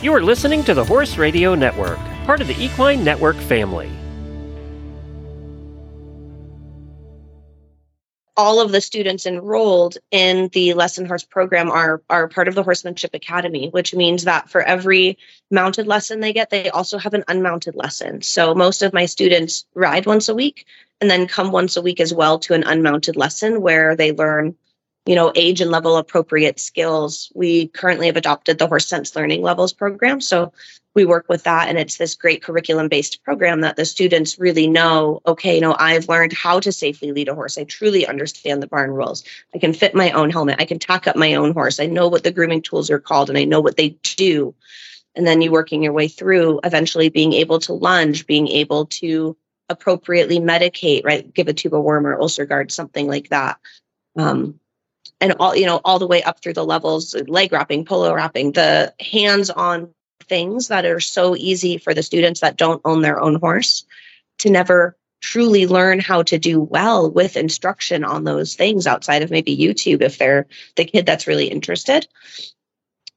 You are listening to the Horse Radio Network, part of the Equine Network family. all of the students enrolled in the lesson horse program are are part of the horsemanship academy which means that for every mounted lesson they get they also have an unmounted lesson so most of my students ride once a week and then come once a week as well to an unmounted lesson where they learn you know age and level appropriate skills. We currently have adopted the horse sense learning levels program. So we work with that and it's this great curriculum based program that the students really know okay you know i've learned how to safely lead a horse. I truly understand the barn rules. I can fit my own helmet. I can tack up my own horse. I know what the grooming tools are called and i know what they do. And then you working your way through eventually being able to lunge being able to appropriately medicate right? Give a tube of worm or UlcerGard something like that. Um, and all you know all the way up through the levels leg wrapping polo wrapping the hands on things that are so easy for the students that don't own their own horse to never truly learn how to do well with instruction on those things outside of maybe YouTube if they're the kid that's really interested.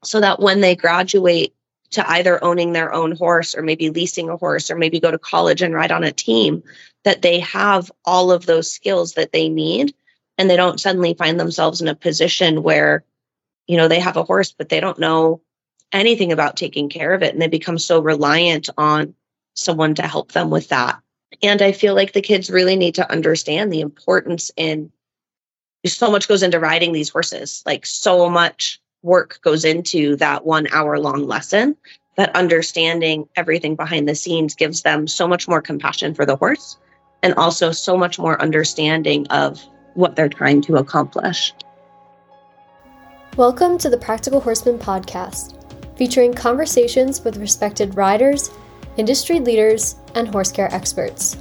So that when they graduate to either owning their own horse or maybe leasing a horse or maybe go to college and ride on a team, that they have all of those skills that they need and they don't suddenly find themselves in a position where, you know, they have a horse, but they don't know anything about taking care of it. And they become so reliant on someone to help them with that. And i feel like the kids really need to understand the importance in so much goes into riding these horses. Like so much work goes into that one hour long lesson that understanding everything behind the scenes gives them so much more compassion for the horse and also so much more understanding of what they're trying to accomplish. Welcome to the Practical Horseman podcast featuring conversations with respected riders, industry leaders, and horse care experts.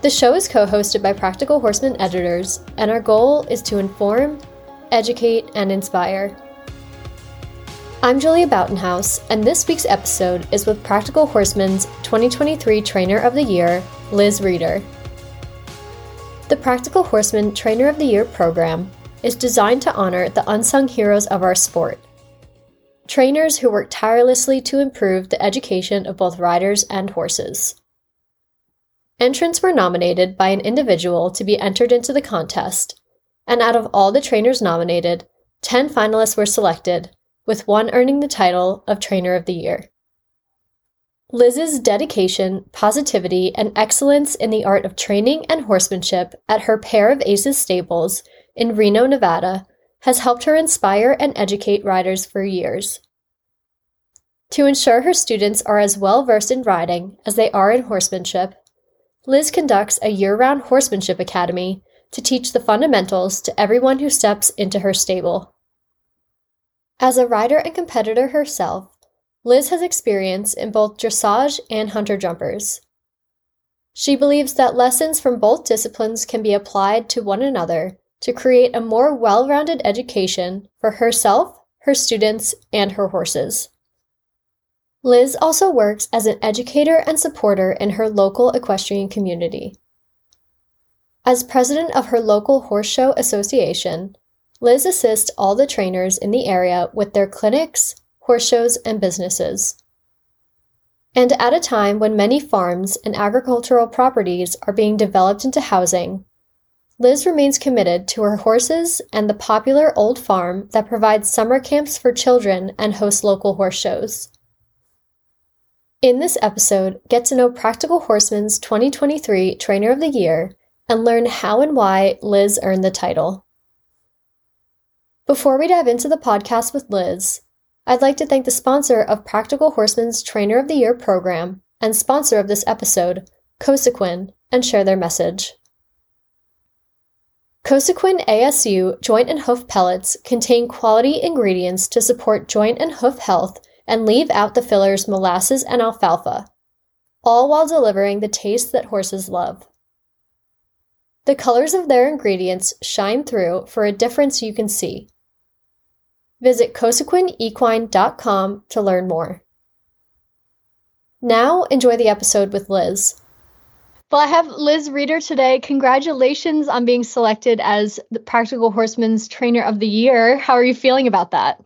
The show is co hosted by Practical Horseman editors, and our goal is to inform, educate, and inspire. I'm Julia Boughtonhouse, and this week's episode is with Practical Horseman's 2023 Trainer of the Year, Liz Reader. The Practical Horseman Trainer of the Year program is designed to honor the unsung heroes of our sport trainers who work tirelessly to improve the education of both riders and horses. Entrants were nominated by an individual to be entered into the contest, and out of all the trainers nominated, 10 finalists were selected, with one earning the title of Trainer of the Year. Liz's dedication, positivity, and excellence in the art of training and horsemanship at her pair of aces stables in Reno, Nevada, has helped her inspire and educate riders for years. To ensure her students are as well versed in riding as they are in horsemanship, Liz conducts a year round horsemanship academy to teach the fundamentals to everyone who steps into her stable. As a rider and competitor herself, Liz has experience in both dressage and hunter jumpers. She believes that lessons from both disciplines can be applied to one another to create a more well rounded education for herself, her students, and her horses. Liz also works as an educator and supporter in her local equestrian community. As president of her local horse show association, Liz assists all the trainers in the area with their clinics, horse shows, and businesses. And at a time when many farms and agricultural properties are being developed into housing, Liz remains committed to her horses and the popular old farm that provides summer camps for children and hosts local horse shows. In this episode, get to know Practical Horseman's 2023 Trainer of the Year and learn how and why Liz earned the title. Before we dive into the podcast with Liz, I'd like to thank the sponsor of Practical Horseman's Trainer of the Year program and sponsor of this episode, Cosequin, and share their message. Cosequin ASU joint and hoof pellets contain quality ingredients to support joint and hoof health and leave out the fillers molasses and alfalfa, all while delivering the taste that horses love. The colors of their ingredients shine through for a difference you can see. Visit cosequinequine.com to learn more. Now, enjoy the episode with Liz. Well, I have Liz Reader today. Congratulations on being selected as the Practical Horseman's Trainer of the Year. How are you feeling about that?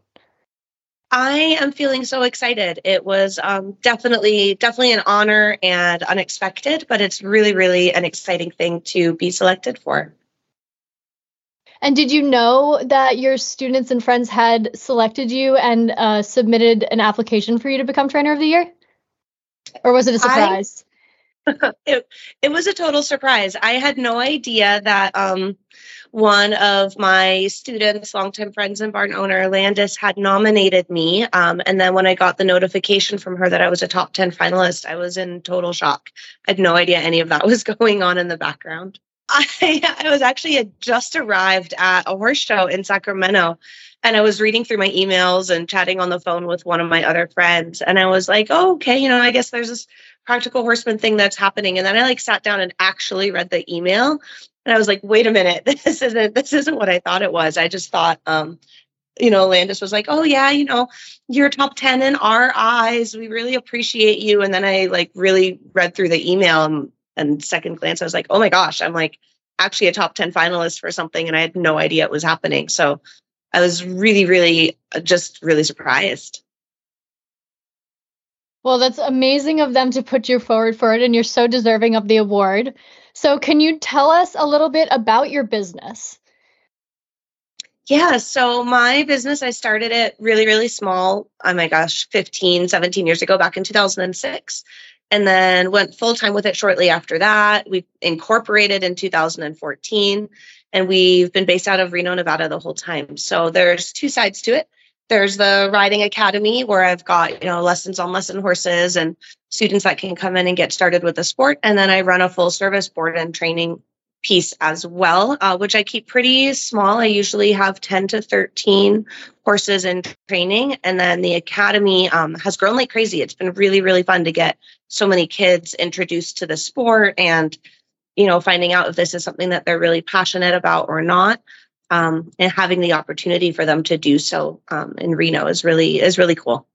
I am feeling so excited. It was um, definitely, definitely an honor and unexpected, but it's really, really an exciting thing to be selected for. And did you know that your students and friends had selected you and uh, submitted an application for you to become trainer of the year? Or was it a surprise? I, it, it was a total surprise. I had no idea that um, one of my students, longtime friends and barn owner, Landis, had nominated me. Um, and then when I got the notification from her that I was a top 10 finalist, I was in total shock. I had no idea any of that was going on in the background. I, I was actually had just arrived at a horse show in Sacramento and I was reading through my emails and chatting on the phone with one of my other friends. And I was like, oh, okay, you know, I guess there's this practical horseman thing that's happening. And then I like sat down and actually read the email. And I was like, wait a minute, this isn't this isn't what I thought it was. I just thought um, you know, Landis was like, oh yeah, you know, you're top 10 in our eyes. We really appreciate you. And then I like really read through the email and and second glance, I was like, oh my gosh, I'm like actually a top 10 finalist for something and I had no idea it was happening. So I was really, really uh, just really surprised. Well, that's amazing of them to put you forward for it, and you're so deserving of the award. So, can you tell us a little bit about your business? Yeah, so my business, I started it really, really small. Oh my gosh, 15, 17 years ago, back in 2006 and then went full time with it shortly after that. We incorporated in 2014 and we've been based out of Reno, Nevada the whole time. So there's two sides to it. There's the riding academy where I've got, you know, lessons on lesson horses and students that can come in and get started with the sport. And then I run a full service board and training piece as well, uh, which I keep pretty small. I usually have 10 to 13 horses in training. And then the academy um, has grown like crazy. It's been really, really fun to get so many kids introduced to the sport and, you know, finding out if this is something that they're really passionate about or not. Um, and having the opportunity for them to do so um, in Reno is really is really cool.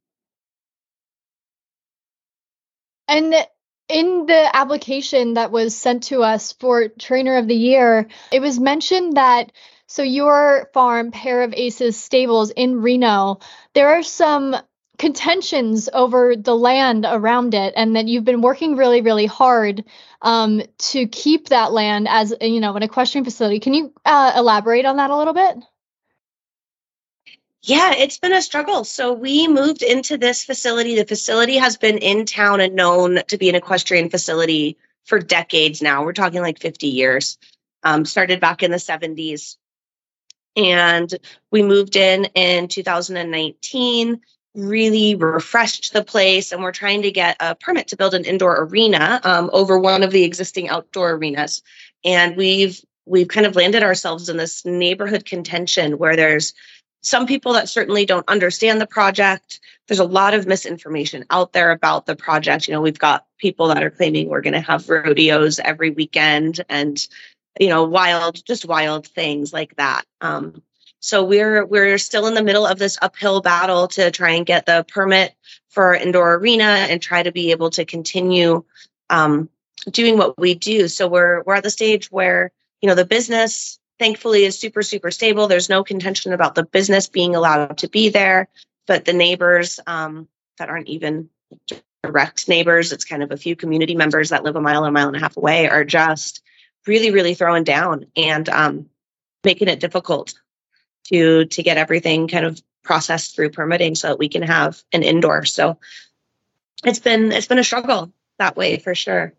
And in the application that was sent to us for trainer of the year, it was mentioned that so your farm, Pair of Aces Stables in Reno, there are some contentions over the land around it and that you've been working really really hard um, to keep that land as you know an equestrian facility. Can you uh, elaborate on that a little bit yeah, it's been a struggle. So we moved into this facility. The facility has been in town and known to be an equestrian facility for decades now. We're talking like 50 years. Um, started back in the 70s. And we moved in in 2019, really refreshed the place, and we're trying to get a permit to build an indoor arena um, over one of the existing outdoor arenas. And we've we've kind of landed ourselves in this neighborhood contention where there's some people that certainly don't understand the project. There's a lot of misinformation out there about the project. You know, we've got people that are claiming we're going to have rodeos every weekend and, you know, wild, just wild things like that. Um, so we're we're still in the middle of this uphill battle to try and get the permit for our indoor arena and try to be able to continue um, doing what we do. So we're we're at the stage where you know the business thankfully is super super stable. There's no contention about the business being allowed to be there but the neighbors um, that aren't even direct neighbors it's kind of a few community members that live a mile a mile and a half away are just really really throwing down and um, making it difficult to to get everything kind of processed through permitting so that we can have an indoor. So it's been it's been a struggle that way for sure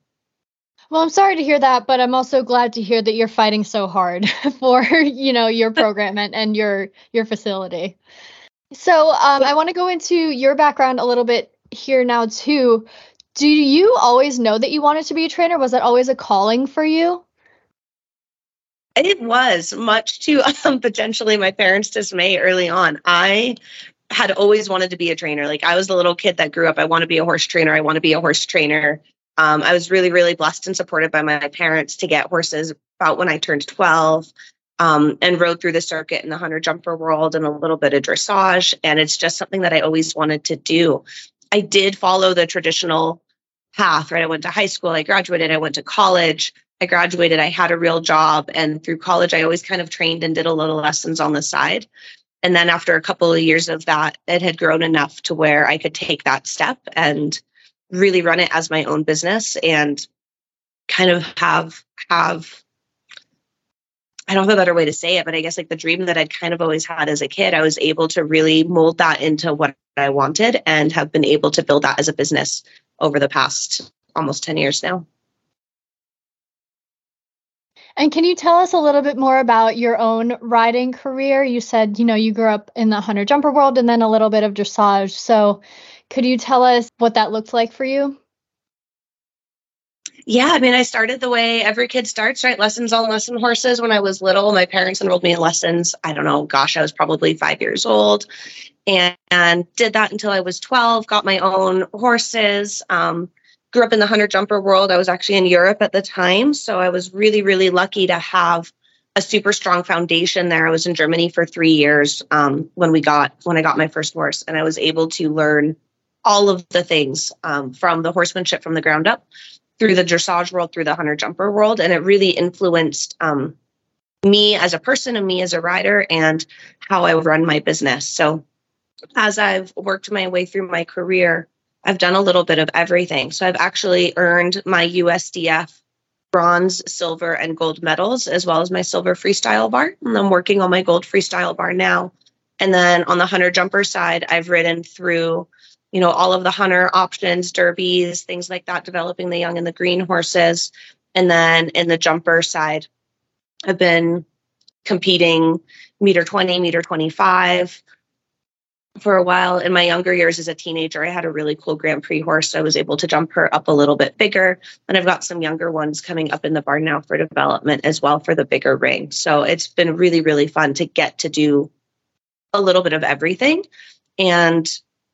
well, I'm sorry to hear that, but I'm also glad to hear that you're fighting so hard for, you know, your program and, and your your facility. So, um, I want to go into your background a little bit here now too. Do you always know that you wanted to be a trainer? Was that always a calling for you? It was much to um, potentially my parents' dismay early on. I had always wanted to be a trainer. Like I was the little kid that grew up. I want to be a horse trainer. I want to be a horse trainer. Um, I was really, really blessed and supported by my parents to get horses about when I turned 12 um, and rode through the circuit in the hunter jumper world and a little bit of dressage. And it's just something that I always wanted to do. I did follow the traditional path, right? I went to high school, I graduated, I went to college. I graduated, I had a real job. And through college, I always kind of trained and did a little lessons on the side. and then after a couple of years of that, it had grown enough to where I could take that step and really run it as my own business and kind of have have I don't have a better way to say it, but I guess like the dream that I'd kind of always had as a kid, I was able to really mold that into what I wanted and have been able to build that as a business over the past almost 10 years now. And can you tell us a little bit more about your own riding career? You said, you know, you grew up in the hunter jumper world and then a little bit of dressage. So, could you tell us what that looked like for you? Yeah, I mean, I started the way every kid starts, right? Lessons on lesson horses when I was little. My parents enrolled me in lessons. I don't know, gosh, I was probably five years old and, and did that until I was 12, got my own horses. Um, grew up in the hunter jumper world. I was actually in Europe at the time. So I was really, really lucky to have a super strong foundation there. I was in Germany for three years um, when we got when I got my first horse, and I was able to learn all of the things um, from the horsemanship from the ground up through the dressage world, through the hunter jumper world, and it really influenced um, me as a person and me as a rider and how I run my business. So as I've worked my way through my career, I've done a little bit of everything. So I've actually earned my USDF bronze, silver, and gold medals, as well as my silver freestyle bar. And I'm working on my gold freestyle bar now. And then on the hunter jumper side, I've ridden through, you know, all of the hunter options, derbies, things like that, developing the young and the green horses. And then in the jumper side, I've been competing meter 20, meter 25, for a while in my younger years as a teenager i had a really cool grand prix horse. So i was able to jump her up a little bit bigger and i've got some younger ones coming up in the barn now for development as well for the bigger ring. So it's been really really fun to get to do a little bit of everything and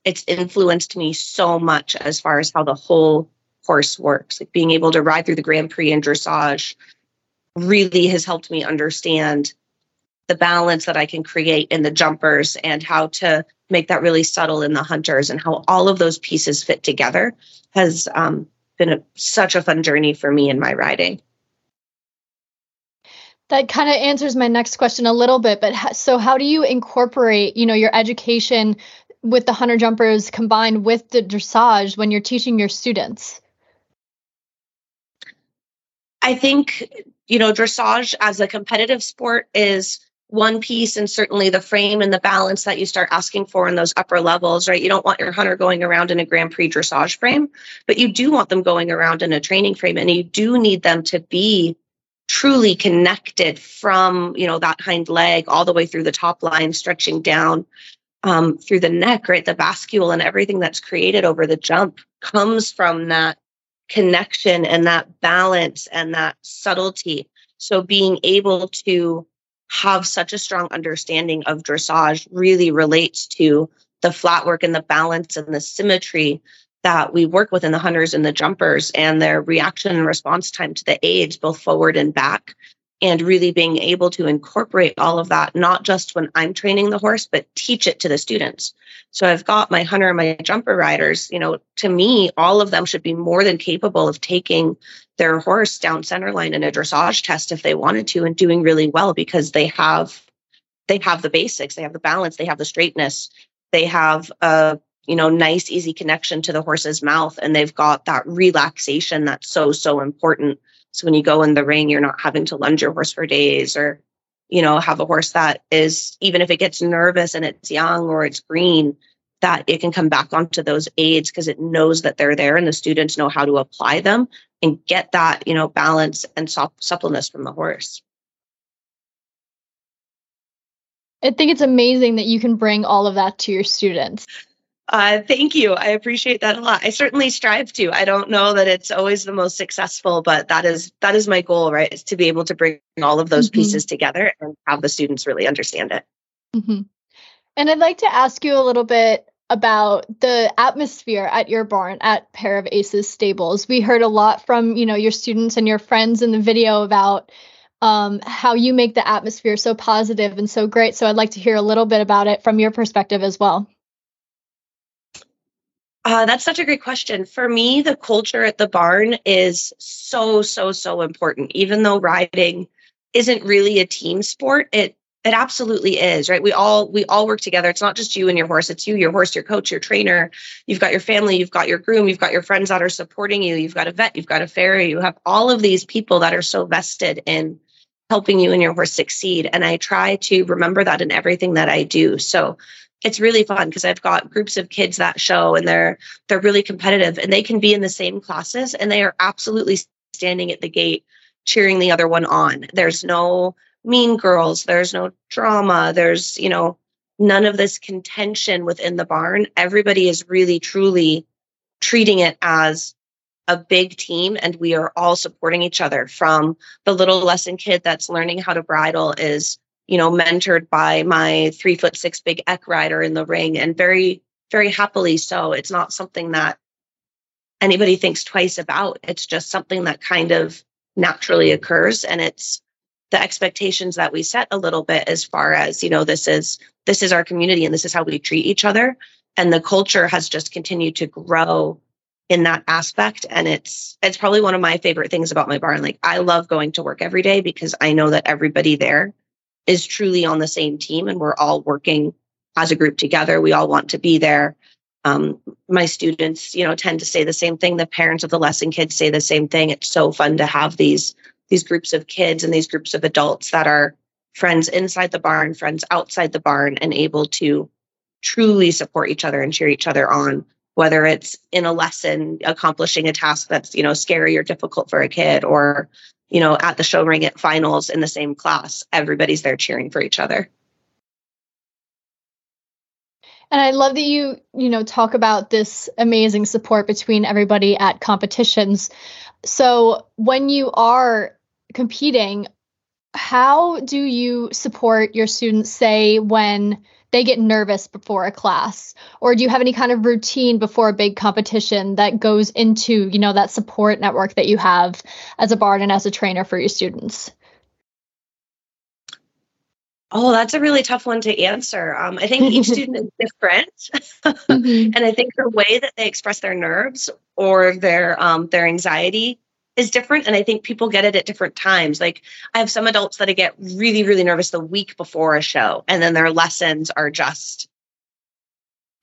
it's influenced me so much as far as how the whole horse works. Like being able to ride through the grand prix and dressage really has helped me understand the balance that I can create in the jumpers and how to make that really subtle in the hunters and how all of those pieces fit together has um, been a, such a fun journey for me in my riding. That kind of answers my next question a little bit, but ha- so how do you incorporate, you know, your education with the hunter jumpers combined with the dressage when you're teaching your students? I think, you know, dressage as a competitive sport is one piece and certainly the frame and the balance that you start asking for in those upper levels, right? You don't want your hunter going around in a Grand Prix dressage frame, but you do want them going around in a training frame and you do need them to be truly connected from, you know, that hind leg all the way through the top line, stretching down um, through the neck, right? The bascule and everything that's created over the jump comes from that connection and that balance and that subtlety. So being able to have such a strong understanding of dressage really relates to the flat work and the balance and the symmetry that we work with in the hunters and the jumpers and their reaction and response time to the aids, both forward and back, and really being able to incorporate all of that, not just when I'm training the horse, but teach it to the students. So I've got my hunter and my jumper riders, you know, to me, all of them should be more than capable of taking their horse down center line in a dressage test if they wanted to and doing really well because they have they have the basics, they have the balance, they have the straightness, they have a you know nice easy connection to the horse's mouth and they've got that relaxation that's so so important so when you go in the ring, you're not having to lunge your horse for days or, you know, have a horse that is, even if it gets nervous and it's young or it's green, that it can come back onto those aids because it knows that they're there and the students know how to apply them and get that, you know, balance and suppleness from the horse. I think it's amazing that you can bring all of that to your students. Uh, thank you. I appreciate that a lot. I certainly strive to. I don't know that it's always the most successful, but that is that is my goal, right? Is to be able to bring all of those mm-hmm. pieces together and have the students really understand it. Mm-hmm. And I'd like to ask you a little bit about the atmosphere at your barn at Pair of Aces Stables. We heard a lot from you know your students and your friends in the video about um, how you make the atmosphere so positive and so great. So I'd like to hear a little bit about it from your perspective as well. Uh, that's such a great question. For me, the culture at the barn is so, so, so important. Even though riding isn't really a team sport, it it absolutely is, right? We all we all work together. It's not just you and your horse, it's you, your horse, your coach, your trainer. You've got your family, you've got your groom, you've got your friends that are supporting you, you've got a vet, you've got a farrier, you have all of these people that are so vested in helping you and your horse succeed. And I try to remember that in everything that I do. So it's really fun because I've got groups of kids that show and they're they're really competitive and they can be in the same classes and they are absolutely standing at the gate cheering the other one on. There's no mean girls, there's no drama, there's, you know, none of this contention within the barn. Everybody is really truly treating it as a big team and we are all supporting each other from the little lesson kid that's learning how to bridle is you know mentored by my three foot six big eq rider in the ring and very very happily so. It's not something that anybody thinks twice about. It's just something that kind of naturally occurs and it's the expectations that we set a little bit as far as you know this is this is our community and this is how we treat each other. And the culture has just continued to grow in that aspect and it's it's probably one of my favorite things about my barn. Like i love going to work every day because i know that everybody there is truly on the same team and we're all working as a group together. We all want to be there. Um, my students you know tend to say the same thing. The parents of the lesson kids say the same thing. It's so fun to have these these groups of kids and these groups of adults that are friends inside the barn, friends outside the barn, and able to truly support each other and cheer each other on, whether it's in a lesson accomplishing a task that's, you know, scary or difficult for a kid or, you know, at the show ring at finals in the same class. Everybody's there cheering for each other. And I love that you, you know, talk about this amazing support between everybody at competitions. So when you are competing, how do you support your students, say, when they get nervous before a class? Or do you have any kind of routine before a big competition that goes into, you know, that support network that you have as a bard and as a trainer for your students? Oh, that's a really tough one to answer. Um, I think each student is different, mm-hmm. and I think the way that they express their nerves or their um, their anxiety is different and i think people get it at different times. Like i have some adults that I get really really nervous the week before a show and then their lessons are just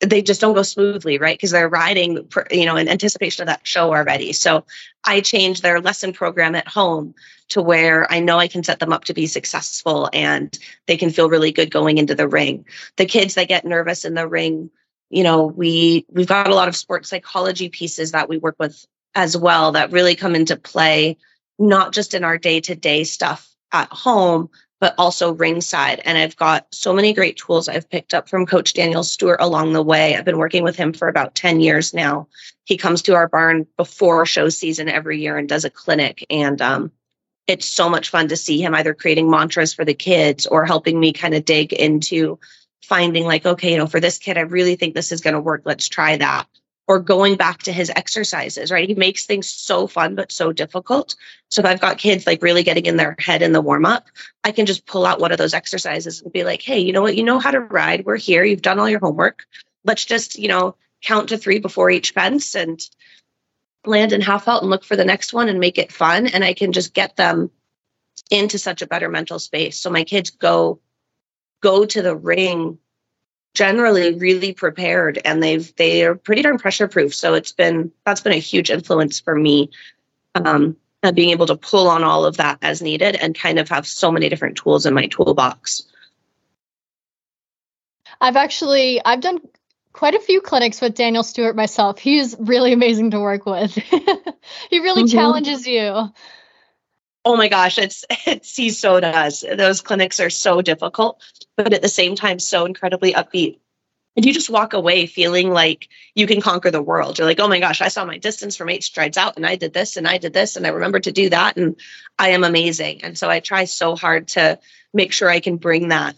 they just don't go smoothly right? Because they're riding you know in anticipation of that show already. So i change their lesson program at home to where i know i can set them up to be successful and they can feel really good going into the ring. The kids that get nervous in the ring you know we we've got a lot of sports psychology pieces that we work with as well that really come into play, not just in our day to day stuff at home, but also ringside. And I've got so many great tools I've picked up from Coach Daniel Stewart along the way. I've been working with him for about 10 years now. He comes to our barn before show season every year and does a clinic. And um, it's so much fun to see him either creating mantras for the kids or helping me kind of dig into finding like, okay, you know, for this kid, I really think this is going to work. Let's try that or going back to his exercises, right? He makes things so fun, but so difficult. So if I've got kids like really getting in their head in the warm up, I can just pull out one of those exercises and be like, hey, you know what? You know how to ride. We're here. You've done all your homework. Let's just, you know, count to three before each fence and land and half halt and look for the next one and make it fun. And I can just get them into such a better mental space. So my kids go go to the ring generally really prepared and they've they are pretty darn pressure proof so it's been that's been a huge influence for me um being able to pull on all of that as needed and kind of have so many different tools in my toolbox. I've actually i've done quite a few clinics with daniel stewart myself. He's really amazing to work with. He really mm-hmm. challenges you oh my gosh it's it's he so does. Those clinics are so difficult but at the same time so incredibly upbeat. And you just walk away feeling like you can conquer the world. You're like oh my gosh i saw my distance from eight strides out and i did this and i did this and i remember to do that and i am amazing. And so i try so hard to make sure i can bring that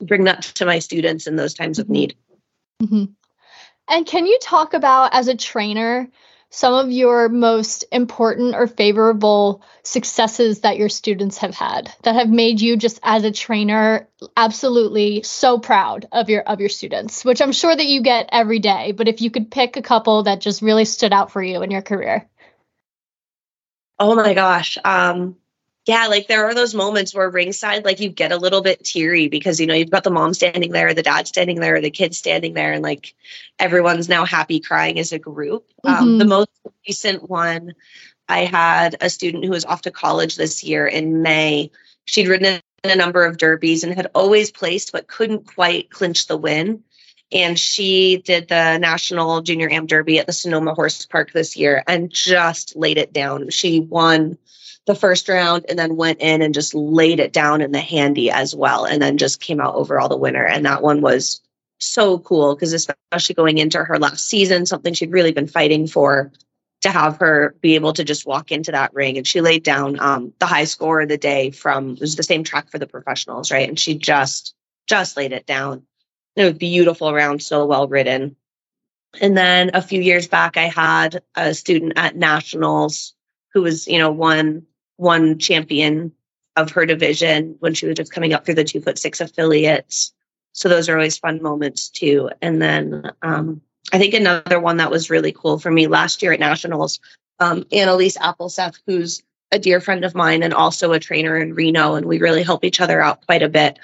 bring that to my students in those times of mm-hmm. need. Mm-hmm. and can you talk about as a trainer some of your most important or favorable successes that your students have had that have made you just as a trainer absolutely so proud of your of your students which i'm sure that you get every day. But if you could pick a couple that just really stood out for you in your career. Oh my gosh. Um yeah, like there are those moments where ringside, like you get a little bit teary because you know you've got the mom standing there, the dad standing there, the kids standing there, and like everyone's now happy crying as a group. Mm-hmm. Um, the most recent one, I had a student who was off to college this year in May. She'd ridden in a number of derbies and had always placed, but couldn't quite clinch the win. And she did the National Junior Am Derby at the Sonoma Horse Park this year and just laid it down. She won the first round and then went in and just laid it down in the handy as well and then just came out overall the winner. And that one was so cool because especially going into her last season something she'd really been fighting for to have her be able to just walk into that ring. And she laid down um, the high score of the day from it was the same track for the professionals right? And she just just laid it down. It was beautiful round so well ridden. And then a few years back i had a student at nationals who was you know one one champion of her division when she was just coming up through the two foot six affiliates. So those are always fun moments too. And then um, I think another one that was really cool for me last year at nationals, um, Annalise Appleseth, who's a dear friend of mine and also a trainer in Reno, and we really help each other out quite a bit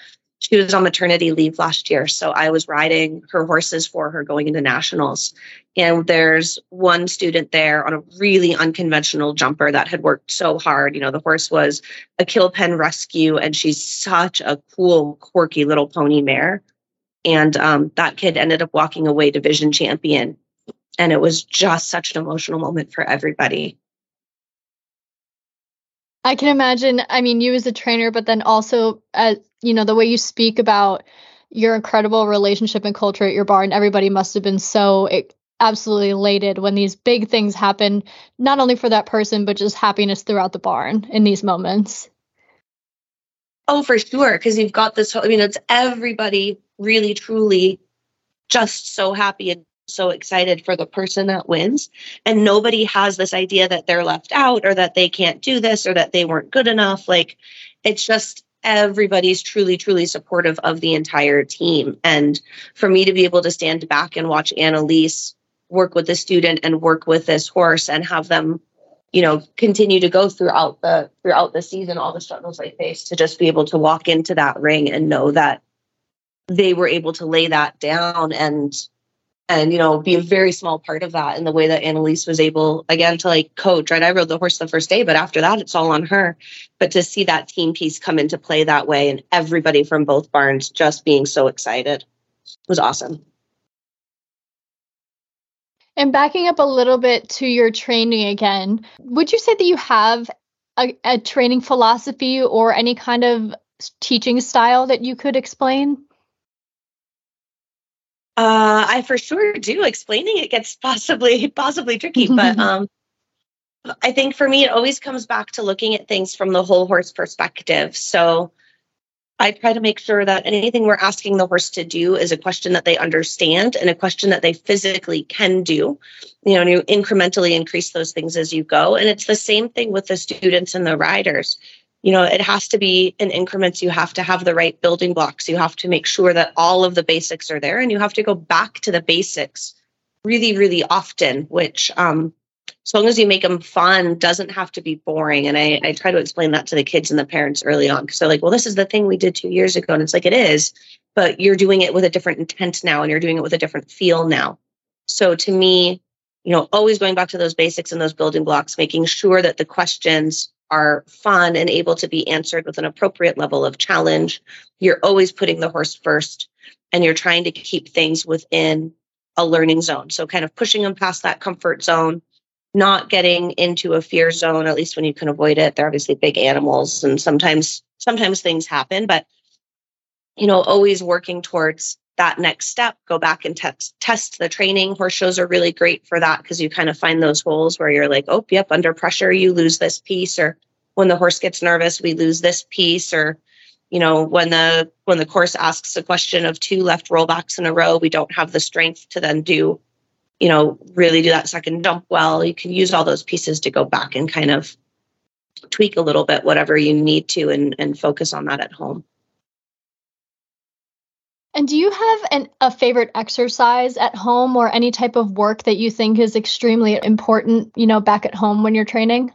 she was on maternity leave last year. So I was riding her horses for her going into nationals. And there's one student there on a really unconventional jumper that had worked so hard. You know, the horse was a kill pen rescue, and she's such a cool, quirky little pony mare. And um, that kid ended up walking away division champion. And it was just such an emotional moment for everybody. I can imagine, I mean, you as a trainer, but then also as you know, the way you speak about your incredible relationship and culture at your barn, everybody must have been so eh, absolutely elated when these big things happen, not only for that person, but just happiness throughout the barn in these moments. Oh, for sure. Because you've got this, I mean, it's everybody really, truly just so happy and so excited for the person that wins. And nobody has this idea that they're left out or that they can't do this or that they weren't good enough. Like, it's just everybody's truly, truly supportive of the entire team. And for me to be able to stand back and watch Annalise work with the student and work with this horse and have them you know continue to go throughout the throughout the season all the struggles they face to just be able to walk into that ring and know that they were able to lay that down and and you know be a very small part of that in the way that annalise was able again to like coach right? I rode the horse the first day but after that it's all on her. But to see that team piece come into play that way and everybody from both barns just being so excited was awesome. And backing up a little bit to your training again would you say that you have a, a training philosophy or any kind of teaching style that you could explain uh, I for sure do. Explaining it gets possibly possibly tricky, but um, I think for me it always comes back to looking at things from the whole horse perspective. So I try to make sure that anything we're asking the horse to do is a question that they understand and a question that they physically can do. You know, and you incrementally increase those things as you go. And it's the same thing with the students and the riders you know it has to be in increments. You have to have the right building blocks. You have to make sure that all of the basics are there and you have to go back to the basics really really often which um as long as you make them fun doesn't have to be boring. And i, I try to explain that to the kids and the parents early on because they're like well this is the thing we did two years ago and it's like it is but you're doing it with a different intent now and you're doing it with a different feel now. So to me you know always going back to those basics and those building blocks making sure that the questions are fun and able to be answered with an appropriate level of challenge. You're always putting the horse first and you're trying to keep things within a learning zone. So, kind of pushing them past that comfort zone, not getting into a fear zone, at least when you can avoid it. They're obviously big animals and sometimes, sometimes things happen, but you know, always working towards that next step, go back and test test the training. Horse shows are really great for that because you kind of find those holes where you're like, oh, yep, under pressure, you lose this piece, or when the horse gets nervous, we lose this piece, or you know, when the when the course asks a question of two left rollbacks in a row, we don't have the strength to then do, you know, really do that second jump well. You can use all those pieces to go back and kind of tweak a little bit whatever you need to and, and focus on that at home. And do you have an, a favorite exercise at home or any type of work that you think is extremely important, you know, back at home when you're training?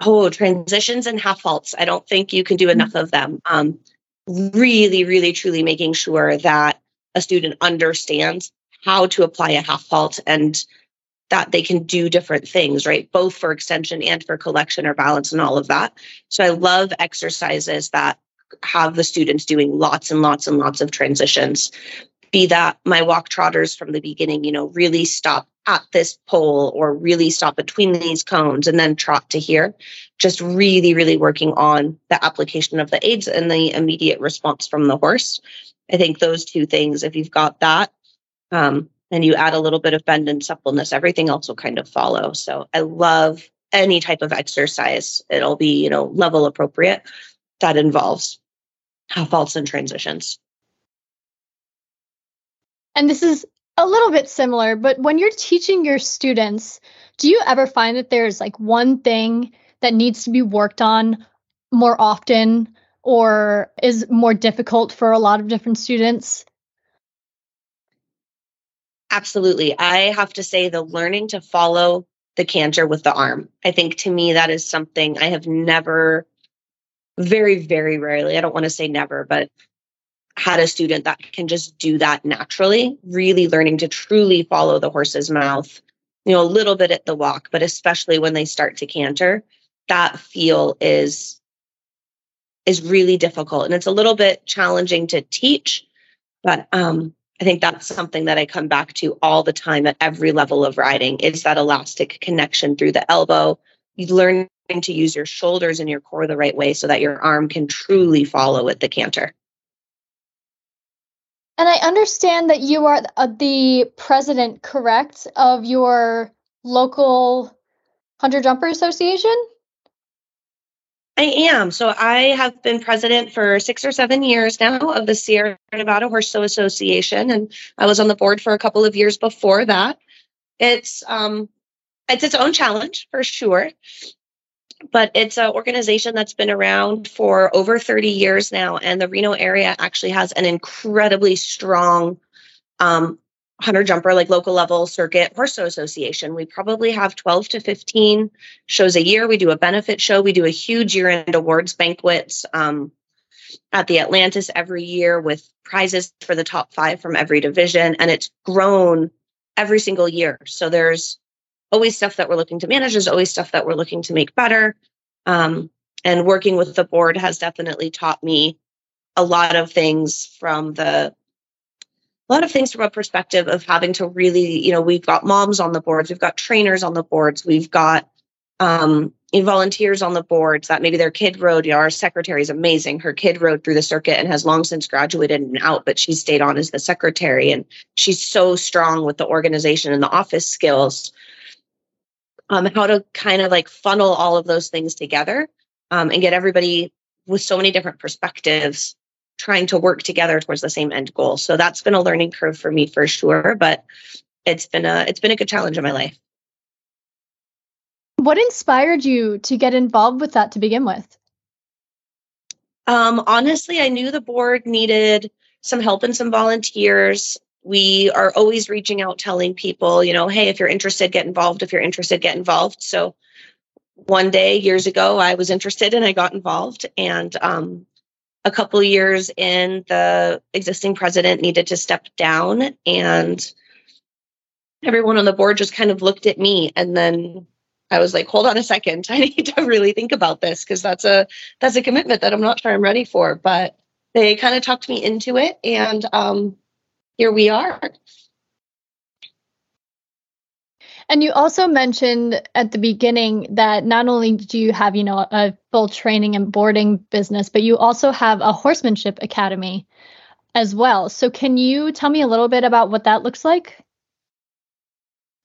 oh, transitions and half halts. I don't think you can do enough of them. Um, really, really, truly making sure that a student understands how to apply a half halt and that they can do different things, right? Both for extension and for collection or balance and all of that. So I love exercises that have the students doing lots and lots and lots of transitions. Be that my walk trotters from the beginning, you know, really stop at this pole or really stop between these cones and then trot to here. Just really, really working on the application of the aids and the immediate response from the horse. I think those two things, if you've got that, um, and you add a little bit of bend and suppleness, everything else will kind of follow. So I love any type of exercise. It'll be, you know, level appropriate that involves faults and transitions. And this is a little bit similar, but when you're teaching your students, do you ever find that there's like one thing that needs to be worked on more often or is more difficult for a lot of different students? Absolutely. I have to say, the learning to follow the canter with the arm. I think to me, that is something I have never, very, very rarely, I don't want to say never, but had a student that can just do that naturally, really learning to truly follow the horse's mouth, you know, a little bit at the walk, but especially when they start to canter, that feel is is really difficult and it's a little bit challenging to teach but um I think that's something that I come back to all the time at every level of riding is that elastic connection through the elbow. You learn to use your shoulders and your core the right way so that your arm can truly follow at the canter. And I understand that you are uh, the president, correct, of your local Hunter Jumper Association? I am. So I have been president for six or seven years now of the Sierra Nevada Horse Show Association, and I was on the board for a couple of years before that. It's um, it's its own challenge for sure, but it's an organization that's been around for over 30 years now, and the Reno area actually has an incredibly strong um, hunter jumper like local level circuit horse show association. We probably have 12 to 15 shows a year. We do a benefit show. We do a huge year-end awards banquets um, at the atlantis every year with prizes for the top five from every division and it's grown every single year. So there's always stuff that we're looking to manage there's always stuff that we're looking to make better um, and working with the board has definitely taught me a lot of things from the a lot of things from a perspective of having to really, you know, we've got moms on the boards, we've got trainers on the boards, we've got um, volunteers on the boards that maybe their kid rode. You know, our secretary is amazing. Her kid rode through the circuit and has long since graduated and out, but she stayed on as the secretary. And she's so strong with the organization and the office skills. Um, how to kind of like funnel all of those things together um, and get everybody with so many different perspectives trying to work together towards the same end goal. So that's been a learning curve for me for sure, but it's been a it's been a good challenge in my life. What inspired you to get involved with that to begin with? Um, honestly, I knew the board needed some help and some volunteers. We are always reaching out, telling people, you know, hey, if you're interested, get involved. If you're interested, get involved. So one day years ago, I was interested and I got involved. And um, a couple years in, the existing president needed to step down, and everyone on the board just kind of looked at me. And then I was like, hold on a second, I need to really think about this because that's a that's a commitment that I'm not sure I'm ready for. But they kind of talked me into it, and um, here we are. And you also mentioned at the beginning that not only do you have, you know, a full training and boarding business, but you also have a horsemanship academy as well. So can you tell me a little bit about what that looks like?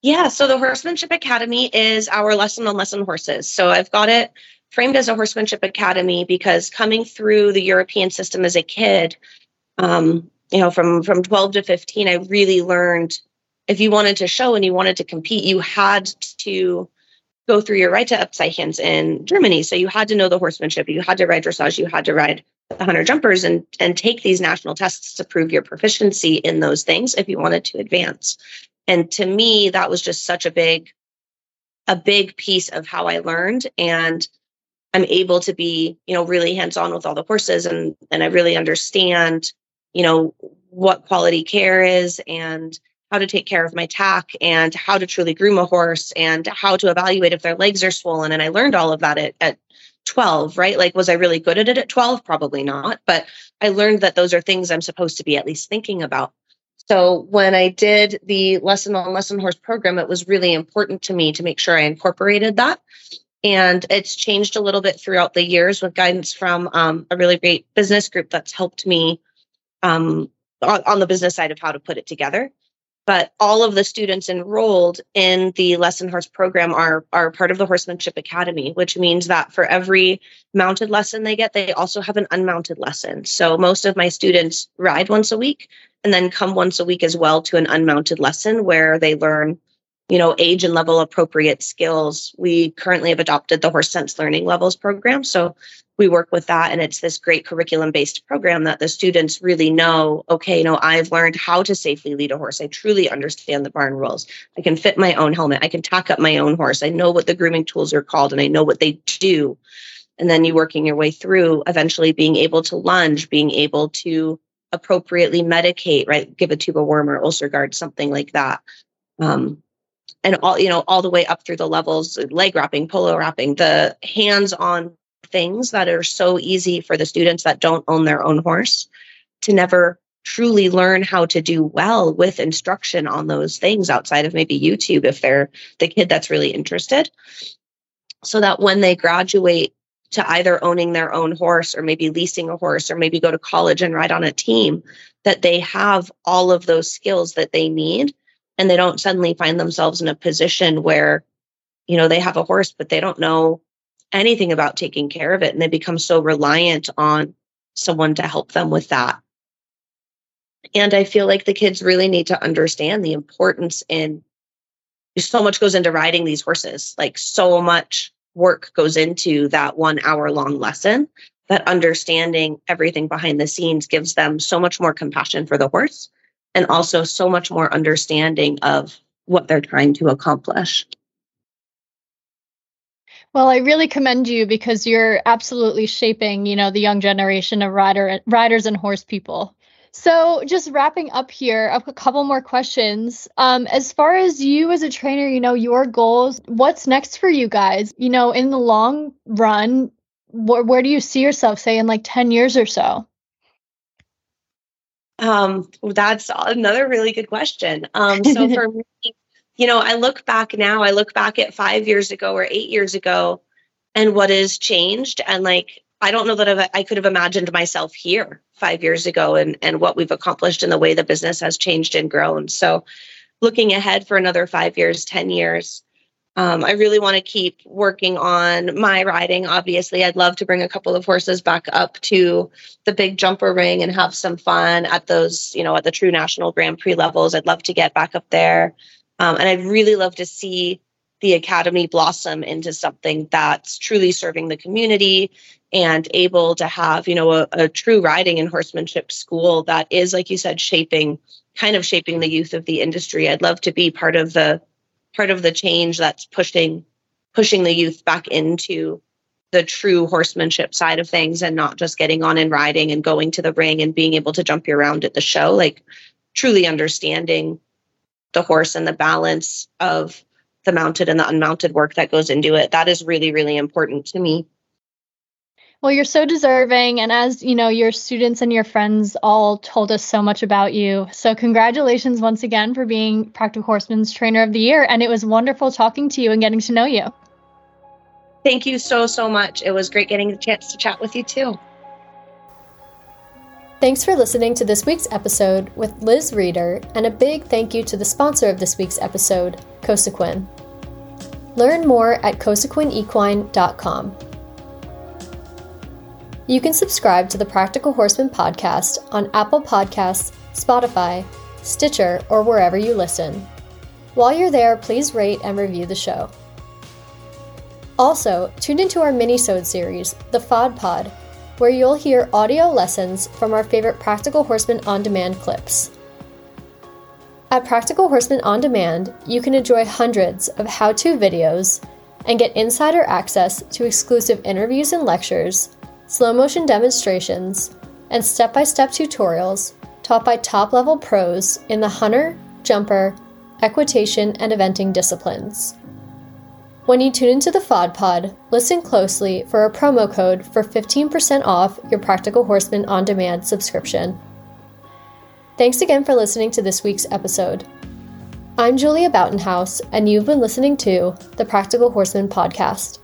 Yeah, so the Horsemanship Academy is our lesson on lesson horses. So I've got it framed as a horsemanship academy because coming through the European system as a kid, um, you know, from from 12 to 15, I really learned if you wanted to show and you wanted to compete, you had to go through your Reiterabzeichens in Germany. So you had to know the horsemanship, you had to ride dressage, you had to ride the hunter jumpers and and take these national tests to prove your proficiency in those things if you wanted to advance. And to me, that was just such a big, a big piece of how I learned. And I'm able to be, you know, really hands on with all the horses and and I really understand, you know, what quality care is and how to take care of my tack and how to truly groom a horse and how to evaluate if their legs are swollen. And I learned all of that at, at 12, right? Like, was I really good at it at 12? Probably not. But I learned that those are things I'm supposed to be at least thinking about. So when I did the lesson on lesson horse program, it was really important to me to make sure I incorporated that. And it's changed a little bit throughout the years with guidance from um, a really great business group that's helped me um, on, on the business side of how to put it together. But all of the students enrolled in the lesson horse program are are part of the horsemanship academy which means that for every mounted lesson they get they also have an unmounted lesson. So most of my students ride once a week and then come once a week as well to an unmounted lesson where they learn you know age and level appropriate skills. We currently have adopted the horse sense learning levels program. So we work with that and it's this great curriculum based program that the students really know okay you know i've learned how to safely lead a horse. I truly understand the barn rules. I can fit my own helmet. I can tack up my own horse. I know what the grooming tools are called and i know what they do. And then you working your way through eventually being able to lunge being able to appropriately medicate right? Give a tube of worm or UlcerGard something like that. Um, and all you know all the way up through the levels leg wrapping polo wrapping the hands on things that are so easy for the students that don't own their own horse to never truly learn how to do well with instruction on those things outside of maybe YouTube if they're the kid that's really interested. So that when they graduate to either owning their own horse or maybe leasing a horse or maybe go to college and ride on a team, that they have all of those skills that they need and they don't suddenly find themselves in a position where, you know, they have a horse, but they don't know anything about taking care of it and they become so reliant on someone to help them with that. And i feel like the kids really need to understand the importance in so much goes into riding these horses. Like so much work goes into that one hour long lesson that understanding everything behind the scenes gives them so much more compassion for the horse and also so much more understanding of what they're trying to accomplish well, I really commend you because you're absolutely shaping, you know, the young generation of rider riders and horse people. So, just wrapping up here, a couple more questions. Um, as far as you as a trainer, you know, your goals, what's next for you guys? You know, in the long run, wh- where do you see yourself, say, in like 10 years or so? Um, that's another really good question. Um, so for me, you know, I look back now, I look back at five years ago or eight years ago and what has changed. And like, I don't know that I've, i could have imagined myself here five years ago and, and what we've accomplished and the way the business has changed and grown. So, looking ahead for another five years, 10 years, um, I really want to keep working on my riding. Obviously, I'd love to bring a couple of horses back up to the big jumper ring and have some fun at those, you know, at the true national Grand Prix levels. I'd love to get back up there. Um, and I'd really love to see the academy blossom into something that's truly serving the community and able to have, you know, a, a true riding and horsemanship school that is, like you said, shaping kind of shaping the youth of the industry. I'd love to be part of the part of the change that's pushing pushing the youth back into the true horsemanship side of things and not just getting on and riding and going to the ring and being able to jump around at the show like truly understanding the horse and the balance of the mounted and the unmounted work that goes into it. That is really, really important to me. Well, you're so deserving. And as you know, your students and your friends all told us so much about you. So, congratulations once again for being Practical Horseman's Trainer of the Year. And it was wonderful talking to you and getting to know you. Thank you so, so much. It was great getting the chance to chat with you too. Thanks for listening to this week's episode with Liz Reader, and a big thank you to the sponsor of this week's episode, Cosequin. Learn more at cosequinequine.com. You can subscribe to the Practical Horseman podcast on Apple Podcasts, Spotify, Stitcher, or wherever you listen. While you're there, please rate and review the show. Also, tune into our mini-sode series, The FOD Pod, where you'll hear audio lessons from our favorite Practical Horseman on demand clips. At Practical Horseman on Demand, you can enjoy hundreds of how to videos, and get insider access to exclusive interviews and lectures, slow motion demonstrations, and step by step tutorials taught by top level pros in the hunter, jumper, equitation, and eventing disciplines. When you tune into the FOD Pod, listen closely for a promo code for 15% off your Practical Horseman on demand subscription. Thanks again for listening to this week's episode. I'm Julia Boughtonhouse, and you've been listening to the Practical Horseman podcast.